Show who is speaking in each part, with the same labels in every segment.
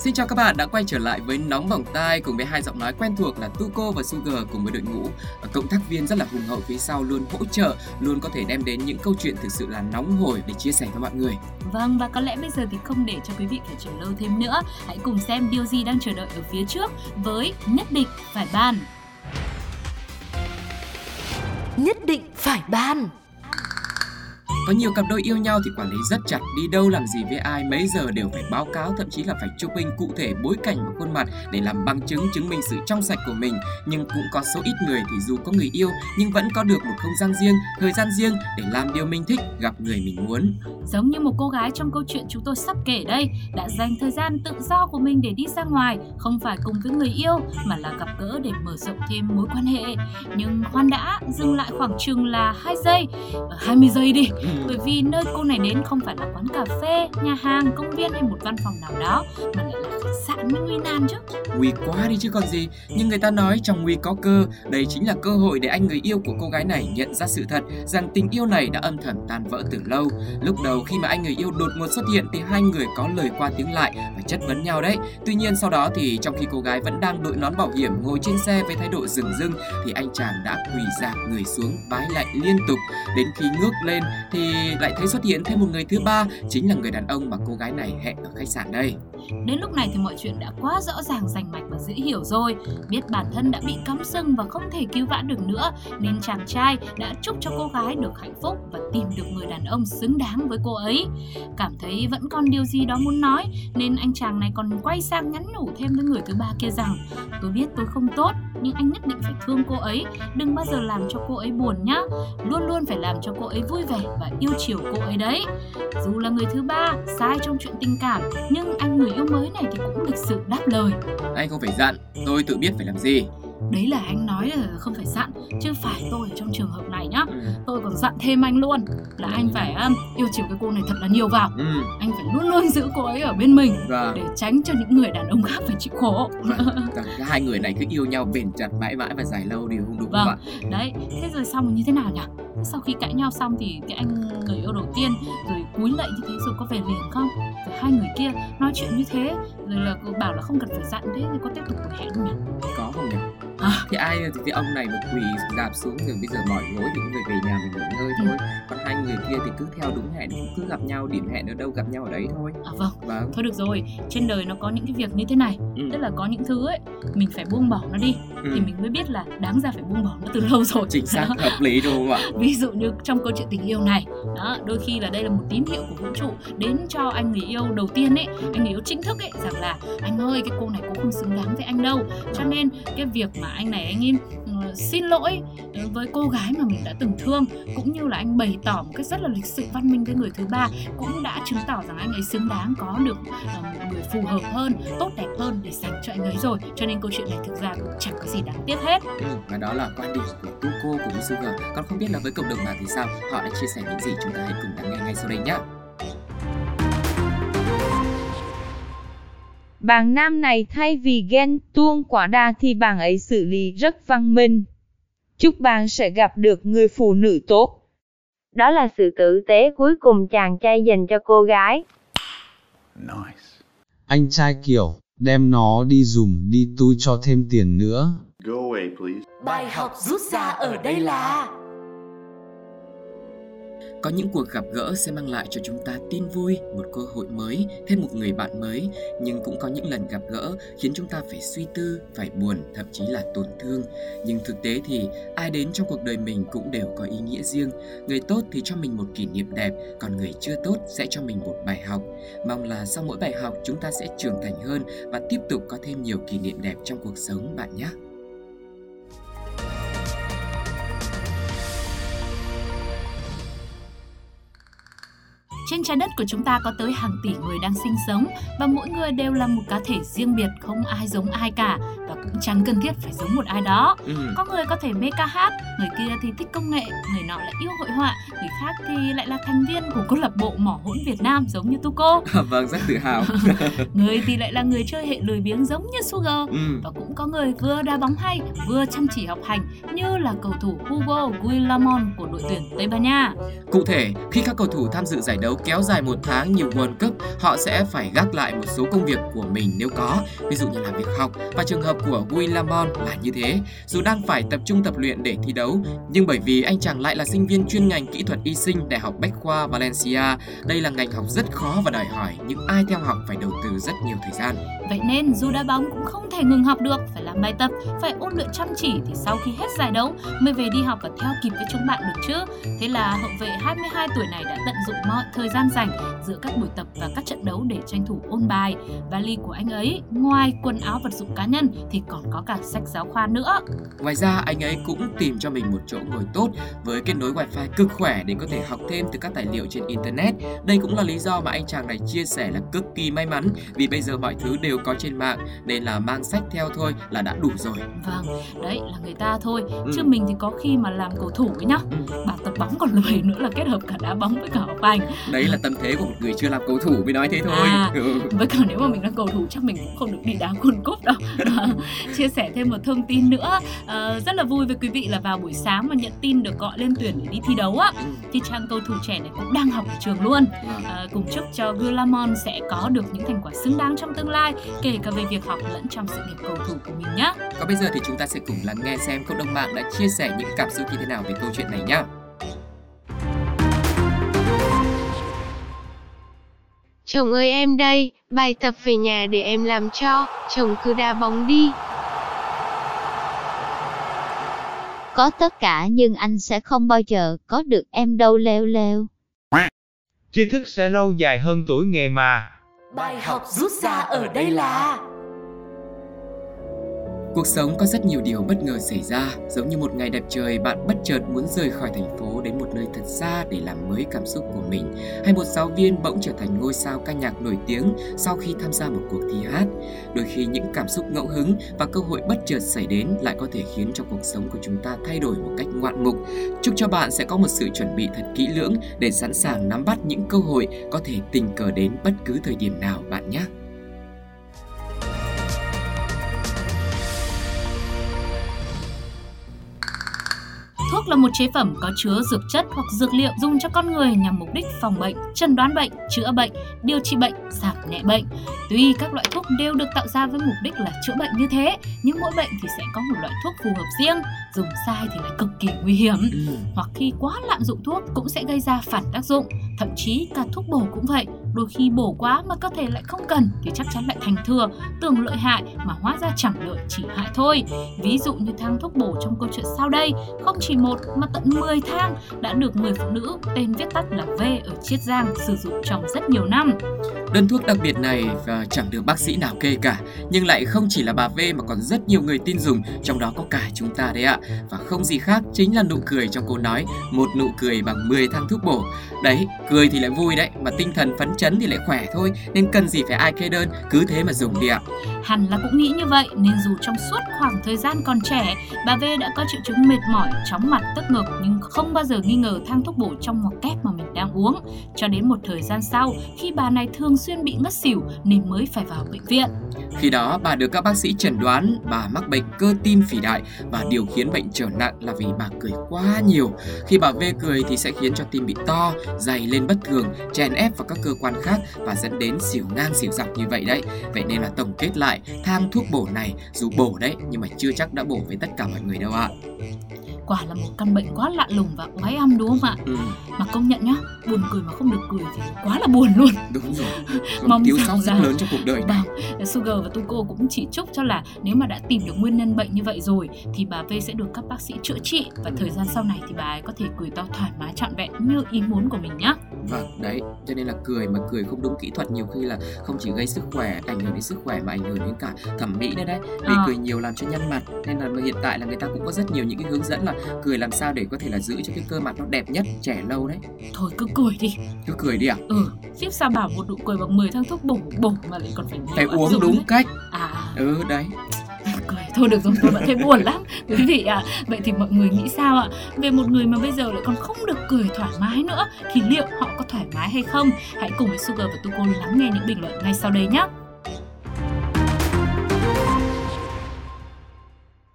Speaker 1: Xin chào các bạn đã quay trở lại với Nóng Bỏng Tai cùng với hai giọng nói quen thuộc là Tuko và Sugar cùng với đội ngũ cộng tác viên rất là hùng hậu phía sau luôn hỗ trợ, luôn có thể đem đến những câu chuyện thực sự là nóng hổi để chia sẻ với mọi người.
Speaker 2: Vâng và có lẽ bây giờ thì không để cho quý vị phải chờ lâu thêm nữa, hãy cùng xem điều gì đang chờ đợi ở phía trước với nhất định phải ban.
Speaker 3: Nhất định phải ban
Speaker 1: có nhiều cặp đôi yêu nhau thì quản lý rất chặt, đi đâu làm gì với ai, mấy giờ đều phải báo cáo, thậm chí là phải chụp hình cụ thể bối cảnh và khuôn mặt để làm bằng chứng chứng minh sự trong sạch của mình. Nhưng cũng có số ít người thì dù có người yêu nhưng vẫn có được một không gian riêng, thời gian riêng để làm điều mình thích, gặp người mình muốn.
Speaker 2: Giống như một cô gái trong câu chuyện chúng tôi sắp kể đây, đã dành thời gian tự do của mình để đi ra ngoài, không phải cùng với người yêu mà là gặp gỡ để mở rộng thêm mối quan hệ. Nhưng khoan đã, dừng lại khoảng chừng là 2 giây, 20 giây đi. Bởi vì nơi cô này đến không phải là quán cà phê, nhà hàng, công viên hay một văn phòng nào đó mà lại là sạn mới nguy nan chứ.
Speaker 1: Nguy quá đi chứ còn gì. Nhưng người ta nói trong nguy có cơ, đây chính là cơ hội để anh người yêu của cô gái này nhận ra sự thật rằng tình yêu này đã âm thầm tan vỡ từ lâu. Lúc đầu khi mà anh người yêu đột ngột xuất hiện thì hai người có lời qua tiếng lại và chất vấn nhau đấy. Tuy nhiên sau đó thì trong khi cô gái vẫn đang đội nón bảo hiểm ngồi trên xe với thái độ rừng rưng thì anh chàng đã quỳ dạp người xuống vái lại liên tục đến khi ngước lên thì lại thấy xuất hiện thêm một người thứ ba chính là người đàn ông mà cô gái này hẹn ở khách sạn đây.
Speaker 2: Đến lúc này thì mọi chuyện đã quá rõ ràng, rành mạch và dễ hiểu rồi. Biết bản thân đã bị cắm sừng và không thể cứu vãn được nữa, nên chàng trai đã chúc cho cô gái được hạnh phúc và tìm được người đàn ông xứng đáng với cô ấy. Cảm thấy vẫn còn điều gì đó muốn nói, nên anh chàng này còn quay sang nhắn nhủ thêm với người thứ ba kia rằng, tôi biết tôi không tốt nhưng anh nhất định phải thương cô ấy, đừng bao giờ làm cho cô ấy buồn nhá. Luôn luôn phải làm cho cô ấy vui vẻ và yêu chiều cô ấy đấy. Dù là người thứ ba sai trong chuyện tình cảm nhưng anh người yêu mới này thì cũng lịch sự đáp lời.
Speaker 1: Anh không phải dặn, tôi tự biết phải làm gì
Speaker 2: đấy là anh nói là không phải dặn chứ phải tôi ở trong trường hợp này nhá ừ. tôi còn dặn thêm anh luôn là anh phải um, yêu chiều cái cô này thật là nhiều vào ừ. anh phải luôn luôn giữ cô ấy ở bên mình vâng. để tránh cho những người đàn ông khác phải chịu khổ
Speaker 1: vâng. hai người này cứ yêu nhau bền chặt mãi mãi và dài lâu điều không đúng vâng.
Speaker 2: không ạ đấy thế rồi xong như thế nào nhỉ sau khi cãi nhau xong thì cái anh người yêu đầu tiên rồi cúi lạy như thế rồi có về liền không rồi hai người kia nói chuyện như thế rồi là bảo là không cần phải dặn thế thì có tiếp tục cuộc hẹn không nhỉ
Speaker 1: có không nhỉ à. thì ai thì ông này một quỳ đạp xuống rồi bây giờ mỏi gối thì cũng về về nhà mình nghỉ ngơi thôi ừ. còn hai người kia thì cứ theo đúng hẹn cứ gặp nhau điểm hẹn ở đâu gặp nhau ở đấy thôi
Speaker 2: à vâng vâng thôi được rồi trên đời nó có những cái việc như thế này ừ. tức là có những thứ ấy mình phải buông bỏ nó đi ừ. thì mình mới biết là đáng ra phải buông bỏ nó từ lâu rồi
Speaker 1: chính xác hợp lý đúng không ạ
Speaker 2: ví dụ như trong câu chuyện tình yêu này đó đôi khi là đây là một tín hiệu của vũ trụ đến cho anh người yêu đầu tiên ấy anh người yêu chính thức ấy rằng là anh ơi cái cô này cũng không xứng đáng với anh đâu cho nên cái việc mà anh này anh em uh, xin lỗi với cô gái mà mình đã từng thương. Cũng như là anh bày tỏ một cách rất là lịch sự văn minh với người thứ ba cũng đã chứng tỏ rằng anh ấy xứng đáng có được uh, một người phù hợp hơn tốt đẹp hơn để dành cho anh ấy rồi. Cho nên câu chuyện này thực ra cũng chẳng có gì đáng tiếc hết.
Speaker 1: Ừ, và đó là quan điểm của Tuko cùng với Sugar. Còn không biết là với cộng đồng mạng thì sao? Họ đã chia sẻ những gì chúng ta hãy cùng lắng nghe ngay sau đây nhé
Speaker 4: Bạn nam này thay vì ghen tuông quả đa thì bạn ấy xử lý rất văn minh. Chúc bạn sẽ gặp được người phụ nữ tốt.
Speaker 5: Đó là sự tử tế cuối cùng chàng trai dành cho cô gái.
Speaker 6: Nice. Anh trai kiểu, đem nó đi dùng đi tôi cho thêm tiền nữa. Go away,
Speaker 3: please. Bài học rút ra ở đây là
Speaker 1: có những cuộc gặp gỡ sẽ mang lại cho chúng ta tin vui, một cơ hội mới, thêm một người bạn mới, nhưng cũng có những lần gặp gỡ khiến chúng ta phải suy tư, phải buồn, thậm chí là tổn thương. Nhưng thực tế thì ai đến trong cuộc đời mình cũng đều có ý nghĩa riêng. Người tốt thì cho mình một kỷ niệm đẹp, còn người chưa tốt sẽ cho mình một bài học. Mong là sau mỗi bài học chúng ta sẽ trưởng thành hơn và tiếp tục có thêm nhiều kỷ niệm đẹp trong cuộc sống bạn nhé.
Speaker 2: Trên trái đất của chúng ta có tới hàng tỷ người đang sinh sống và mỗi người đều là một cá thể riêng biệt, không ai giống ai cả và cũng chẳng cần thiết phải giống một ai đó.
Speaker 1: Ừ.
Speaker 2: Có người có thể mê ca hát, người kia thì thích công nghệ, người nọ lại yêu hội họa, người khác thì lại là thành viên của câu lạc bộ mỏ hỗn Việt Nam giống như Tuco.
Speaker 1: vâng, rất tự hào.
Speaker 2: người thì lại là người chơi hệ lười biếng giống như Sugar.
Speaker 1: ừ.
Speaker 2: Và cũng có người vừa đá bóng hay, vừa chăm chỉ học hành như là cầu thủ Hugo Guillamon của đội tuyển Tây Ban Nha.
Speaker 1: Cụ thể, khi các cầu thủ tham dự giải đấu kéo dài một tháng nhiều World Cup, họ sẽ phải gác lại một số công việc của mình nếu có, ví dụ như là việc học và trường hợp của Guillamon là như thế. Dù đang phải tập trung tập luyện để thi đấu, nhưng bởi vì anh chàng lại là sinh viên chuyên ngành kỹ thuật y sinh Đại học Bách khoa Valencia, đây là ngành học rất khó và đòi hỏi những ai theo học phải đầu tư rất nhiều thời gian.
Speaker 2: Vậy nên dù đá bóng cũng không thể ngừng học được, phải làm bài tập, phải ôn luyện chăm chỉ thì sau khi hết giải đấu mới về đi học và theo kịp với chúng bạn được chứ. Thế là hậu vệ 22 tuổi này đã tận dụng mọi thời gian rảnh giữa các buổi tập và các trận đấu để tranh thủ ôn bài. Vali của anh ấy, ngoài quần áo vật dụng cá nhân thì còn có cả sách giáo khoa nữa.
Speaker 1: Ngoài ra, anh ấy cũng tìm cho mình một chỗ ngồi tốt với kết nối wifi cực khỏe để có thể học thêm từ các tài liệu trên internet. Đây cũng là lý do mà anh chàng này chia sẻ là cực kỳ may mắn vì bây giờ mọi thứ đều có trên mạng nên là mang sách theo thôi là đã đủ rồi.
Speaker 2: Vâng, đấy là người ta thôi.
Speaker 1: Ừ.
Speaker 2: Chứ mình thì có khi mà làm cầu thủ ấy nhá.
Speaker 1: Ừ.
Speaker 2: Bảo tập bóng còn lười nữa là kết hợp cả đá bóng với cả học hành.
Speaker 1: Đấy là tâm thế của một người chưa làm cầu thủ mới nói thế thôi.
Speaker 2: À.
Speaker 1: Ừ.
Speaker 2: với cả nếu mà mình là cầu thủ chắc mình cũng không được đi đá World Cup đâu chia sẻ thêm một thông tin nữa à, rất là vui với quý vị là vào buổi sáng mà nhận tin được gọi lên tuyển để đi thi đấu á
Speaker 1: Ừ.
Speaker 2: thì chàng cầu thủ trẻ này cũng đang học ở trường luôn à, cùng chúc cho Guillamon sẽ có được những thành quả xứng đáng trong tương lai kể cả về việc học lẫn trong sự nghiệp cầu thủ của mình nhé
Speaker 1: Còn bây giờ thì chúng ta sẽ cùng lắng nghe xem cộng đồng mạng đã chia sẻ những cảm xúc như thế nào về câu chuyện này nhé.
Speaker 5: Chồng ơi em đây, bài tập về nhà để em làm cho, chồng cứ đá bóng đi.
Speaker 3: Có tất cả nhưng anh sẽ không bao giờ có được em đâu leo leo.
Speaker 7: Tri thức sẽ lâu dài hơn tuổi nghề mà.
Speaker 3: Bài học rút ra ở đây là
Speaker 1: Cuộc sống có rất nhiều điều bất ngờ xảy ra, giống như một ngày đẹp trời bạn bất chợt muốn rời khỏi thành phố đến một nơi thật xa để làm mới cảm xúc của mình, hay một giáo viên bỗng trở thành ngôi sao ca nhạc nổi tiếng sau khi tham gia một cuộc thi hát. Đôi khi những cảm xúc ngẫu hứng và cơ hội bất chợt xảy đến lại có thể khiến cho cuộc sống của chúng ta thay đổi một cách ngoạn mục. Chúc cho bạn sẽ có một sự chuẩn bị thật kỹ lưỡng để sẵn sàng nắm bắt những cơ hội có thể tình cờ đến bất cứ thời điểm nào bạn nhé.
Speaker 2: Thuốc là một chế phẩm có chứa dược chất hoặc dược liệu dùng cho con người nhằm mục đích phòng bệnh, chẩn đoán bệnh, chữa bệnh, điều trị bệnh, giảm nhẹ bệnh. Tuy các loại thuốc đều được tạo ra với mục đích là chữa bệnh như thế, nhưng mỗi bệnh thì sẽ có một loại thuốc phù hợp riêng, dùng sai thì lại cực kỳ nguy hiểm.
Speaker 1: Ừ.
Speaker 2: Hoặc khi quá lạm dụng thuốc cũng sẽ gây ra phản tác dụng, thậm chí cả thuốc bổ cũng vậy. Đôi khi bổ quá mà cơ thể lại không cần thì chắc chắn lại thành thừa, tưởng lợi hại mà hóa ra chẳng lợi chỉ hại thôi. Ví dụ như thang thuốc bổ trong câu chuyện sau đây, không chỉ một mà tận 10 thang đã được người phụ nữ tên viết tắt là V ở Chiết Giang sử dụng trong rất nhiều năm.
Speaker 1: Đơn thuốc đặc biệt này và chẳng được bác sĩ nào kê cả, nhưng lại không chỉ là bà V mà còn rất nhiều người tin dùng, trong đó có cả chúng ta đấy ạ. Và không gì khác chính là nụ cười trong câu nói một nụ cười bằng 10 thang thuốc bổ. Đấy, cười thì lại vui đấy, mà tinh thần phấn chấn thì lại khỏe thôi, nên cần gì phải ai kê đơn, cứ thế mà dùng đi ạ.
Speaker 2: Hẳn là cũng nghĩ như vậy nên dù trong suốt khoảng thời gian còn trẻ, bà V đã có triệu chứng mệt mỏi, chóng mặt, tức ngực nhưng không bao giờ nghi ngờ thang thuốc bổ trong ngoặc kép mà mình đang uống. Cho đến một thời gian sau, khi bà này thường xuyên bị ngất xỉu nên mới phải vào bệnh viện.
Speaker 1: Khi đó, bà được các bác sĩ chẩn đoán bà mắc bệnh cơ tim phì đại và điều khiến bệnh trở nặng là vì bà cười quá nhiều. Khi bà V cười thì sẽ khiến cho tim bị to, dày lên bất thường, chèn ép vào các cơ quan khác và dẫn đến xỉu ngang xỉu dọc như vậy đấy. Vậy nên là tổng kết lại, thang thuốc bổ này dù bổ đấy nhưng mà chưa chắc đã bổ với tất cả mọi người đâu ạ.
Speaker 2: Quả là một căn bệnh quá lạ lùng và oái âm đúng không ạ?
Speaker 1: Ừ,
Speaker 2: Mà công nhận nhá, buồn cười mà không được cười thì quá là buồn luôn.
Speaker 1: đúng rồi.
Speaker 2: Mong
Speaker 1: thiếu sót rất lớn trong cuộc đời này.
Speaker 2: Vâng, Sugar và Tuko cũng chỉ chúc cho là nếu mà đã tìm được nguyên nhân bệnh như vậy rồi thì bà V sẽ được các bác sĩ chữa trị và thời gian sau này thì bà ấy có thể cười to thoải mái trọn vẹn như ý muốn của mình nhé.
Speaker 1: Vâng, đấy, cho nên là cười mà cười không đúng kỹ thuật nhiều khi là không chỉ gây sức khỏe, ảnh hưởng đến sức khỏe mà ảnh hưởng đến cả thẩm mỹ nữa đấy. Vì
Speaker 2: Ờ.
Speaker 1: cười nhiều làm cho nhăn mặt nên là hiện tại là người ta cũng có rất nhiều những cái hướng dẫn là cười làm sao để có thể là giữ cho cái cơ mặt nó đẹp nhất, trẻ lâu đấy.
Speaker 2: Thôi cứ cười đi.
Speaker 1: Cứ cười đi à?
Speaker 2: Ừ, khiếp sao bảo một nụ cười bằng 10 thang thuốc bổ bổ mà lại còn phải
Speaker 1: Phải uống đúng
Speaker 2: đấy.
Speaker 1: cách.
Speaker 2: À,
Speaker 1: Ừ đấy.
Speaker 2: Thôi được rồi, tôi vẫn thấy buồn lắm. Quý vị ạ, vậy thì mọi người nghĩ sao ạ? Về một người mà bây giờ lại còn không được cười thoải mái nữa thì liệu họ có thoải mái hay không? Hãy cùng với Sugar và Tuko lắng nghe những bình luận ngay sau đây nhé.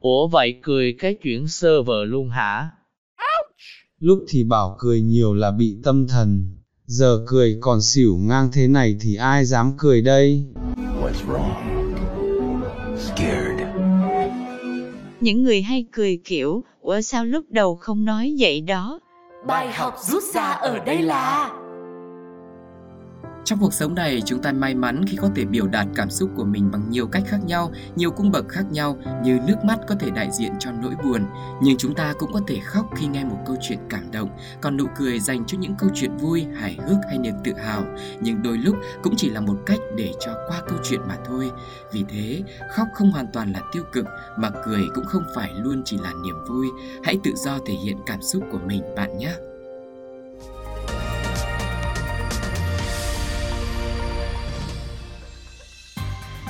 Speaker 8: Ủa vậy cười cái chuyển server luôn hả?
Speaker 6: Lúc thì bảo cười nhiều là bị tâm thần, giờ cười còn xỉu ngang thế này thì ai dám cười đây?
Speaker 4: Những người hay cười kiểu, ủa sao lúc đầu không nói vậy đó?
Speaker 9: Bài học rút ra ở đây là
Speaker 1: trong cuộc sống này, chúng ta may mắn khi có thể biểu đạt cảm xúc của mình bằng nhiều cách khác nhau, nhiều cung bậc khác nhau, như nước mắt có thể đại diện cho nỗi buồn, nhưng chúng ta cũng có thể khóc khi nghe một câu chuyện cảm động, còn nụ cười dành cho những câu chuyện vui, hài hước hay niềm tự hào, nhưng đôi lúc cũng chỉ là một cách để cho qua câu chuyện mà thôi. Vì thế, khóc không hoàn toàn là tiêu cực, mà cười cũng không phải luôn chỉ là niềm vui. Hãy tự do thể hiện cảm xúc của mình bạn nhé.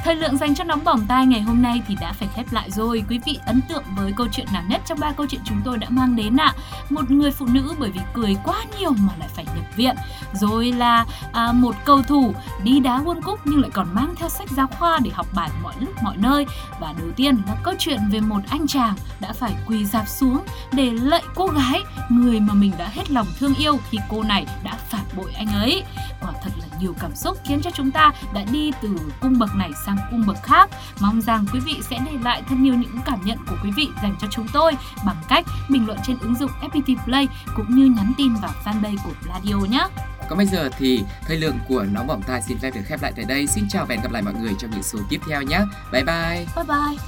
Speaker 2: Thời lượng dành cho nóng bỏng tai ngày hôm nay thì đã phải khép lại rồi. Quý vị ấn tượng với câu chuyện nào nhất trong ba câu chuyện chúng tôi đã mang đến ạ? Một người phụ nữ bởi vì cười quá nhiều mà lại phải nhập viện. Rồi là à, một cầu thủ đi đá World Cup nhưng lại còn mang theo sách giáo khoa để học bài mọi lúc mọi nơi. Và đầu tiên là câu chuyện về một anh chàng đã phải quỳ dạp xuống để lạy cô gái, người mà mình đã hết lòng thương yêu khi cô này đã phản bội anh ấy. Nhiều cảm xúc khiến cho chúng ta đã đi từ cung bậc này sang cung bậc khác. Mong rằng quý vị sẽ để lại thật nhiều những cảm nhận của quý vị dành cho chúng tôi bằng cách bình luận trên ứng dụng FPT Play cũng như nhắn tin vào fanpage của Radio nhé.
Speaker 1: Còn bây giờ thì thời lượng của Nóng Bỏng Tai xin phép được khép lại tại đây. Xin chào và hẹn gặp lại mọi người trong những số tiếp theo nhé. Bye bye.
Speaker 2: Bye bye.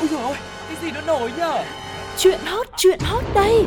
Speaker 10: Ôi dồi ôi, cái gì nó nổi nhở?
Speaker 9: Chuyện hot, chuyện hot đây